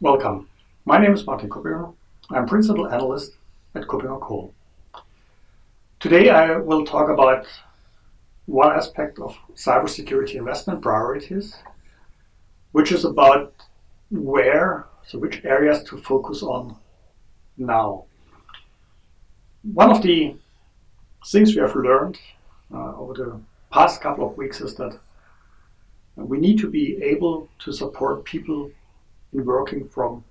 Welcome. My name is Martin Kuppinger. I'm Principal Analyst at KuppingerCole. Today I will talk about one aspect of cybersecurity investment priorities, which is about where, so which areas to focus on now. One of the things we have learned uh, over the past couple of weeks is that we need to be able to support people in working from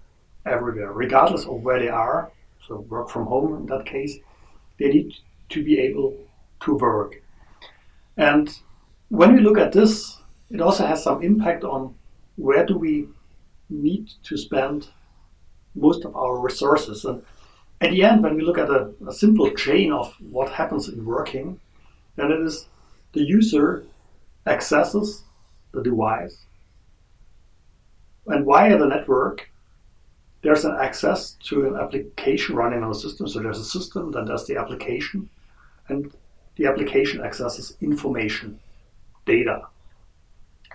everywhere, regardless of where they are. So work from home in that case, they need to be able to work. And when we look at this, it also has some impact on where do we need to spend most of our resources. And at the end, when we look at a, a simple chain of what happens in working, then it is the user accesses the device. And via the network, there's an access to an application running on a system. So there's a system, then there's the application, and the application accesses information, data.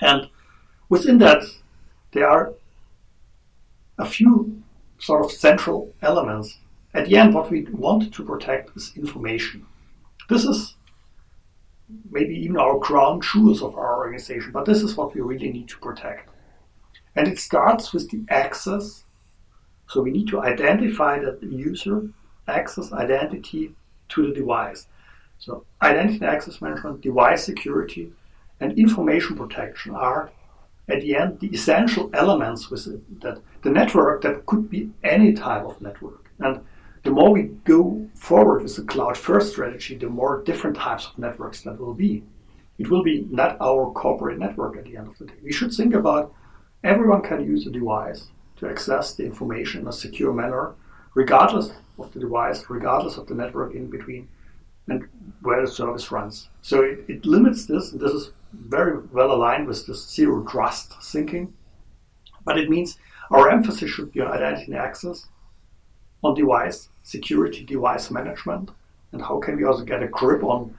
And within that, there are a few sort of central elements. At the end, what we want to protect is information. This is maybe even our crown jewels of our organization, but this is what we really need to protect. And it starts with the access. So we need to identify that the user access identity to the device. So identity and access management, device security, and information protection are at the end the essential elements with it, that the network that could be any type of network. And the more we go forward with the cloud first strategy, the more different types of networks that will be. It will be not our corporate network at the end of the day. We should think about everyone can use a device to access the information in a secure manner, regardless of the device, regardless of the network in between, and where the service runs. So it, it limits this, and this is very well aligned with this zero trust thinking. But it means our emphasis should be on identity and access, on device security, device management, and how can we also get a grip on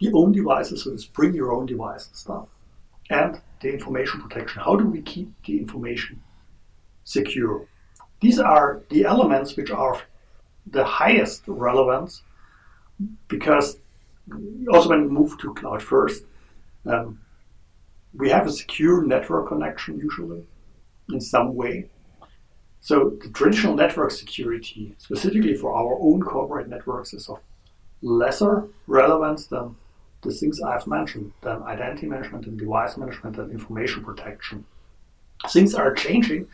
the own devices, so it's bring your own device stuff, and the information protection. How do we keep the information secure? These are the elements which are the highest relevance because also when we move to cloud first, um, we have a secure network connection usually in some way. So the traditional network security, specifically for our own corporate networks, is of lesser relevance than the things I've mentioned, then identity management and device management and information protection. Things are changing,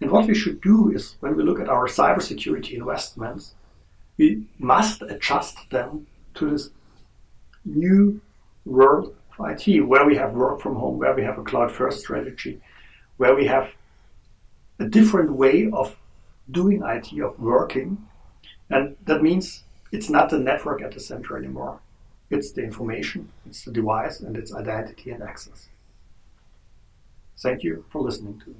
and what we should do is when we look at our cybersecurity investments, we must adjust them to this new world of IT, where we have work from home, where we have a cloud first strategy, where we have a different way of doing IT, of working. And that means it's not the network at the center anymore. It's the information, it's the device, and it's identity and access. Thank you for listening to me.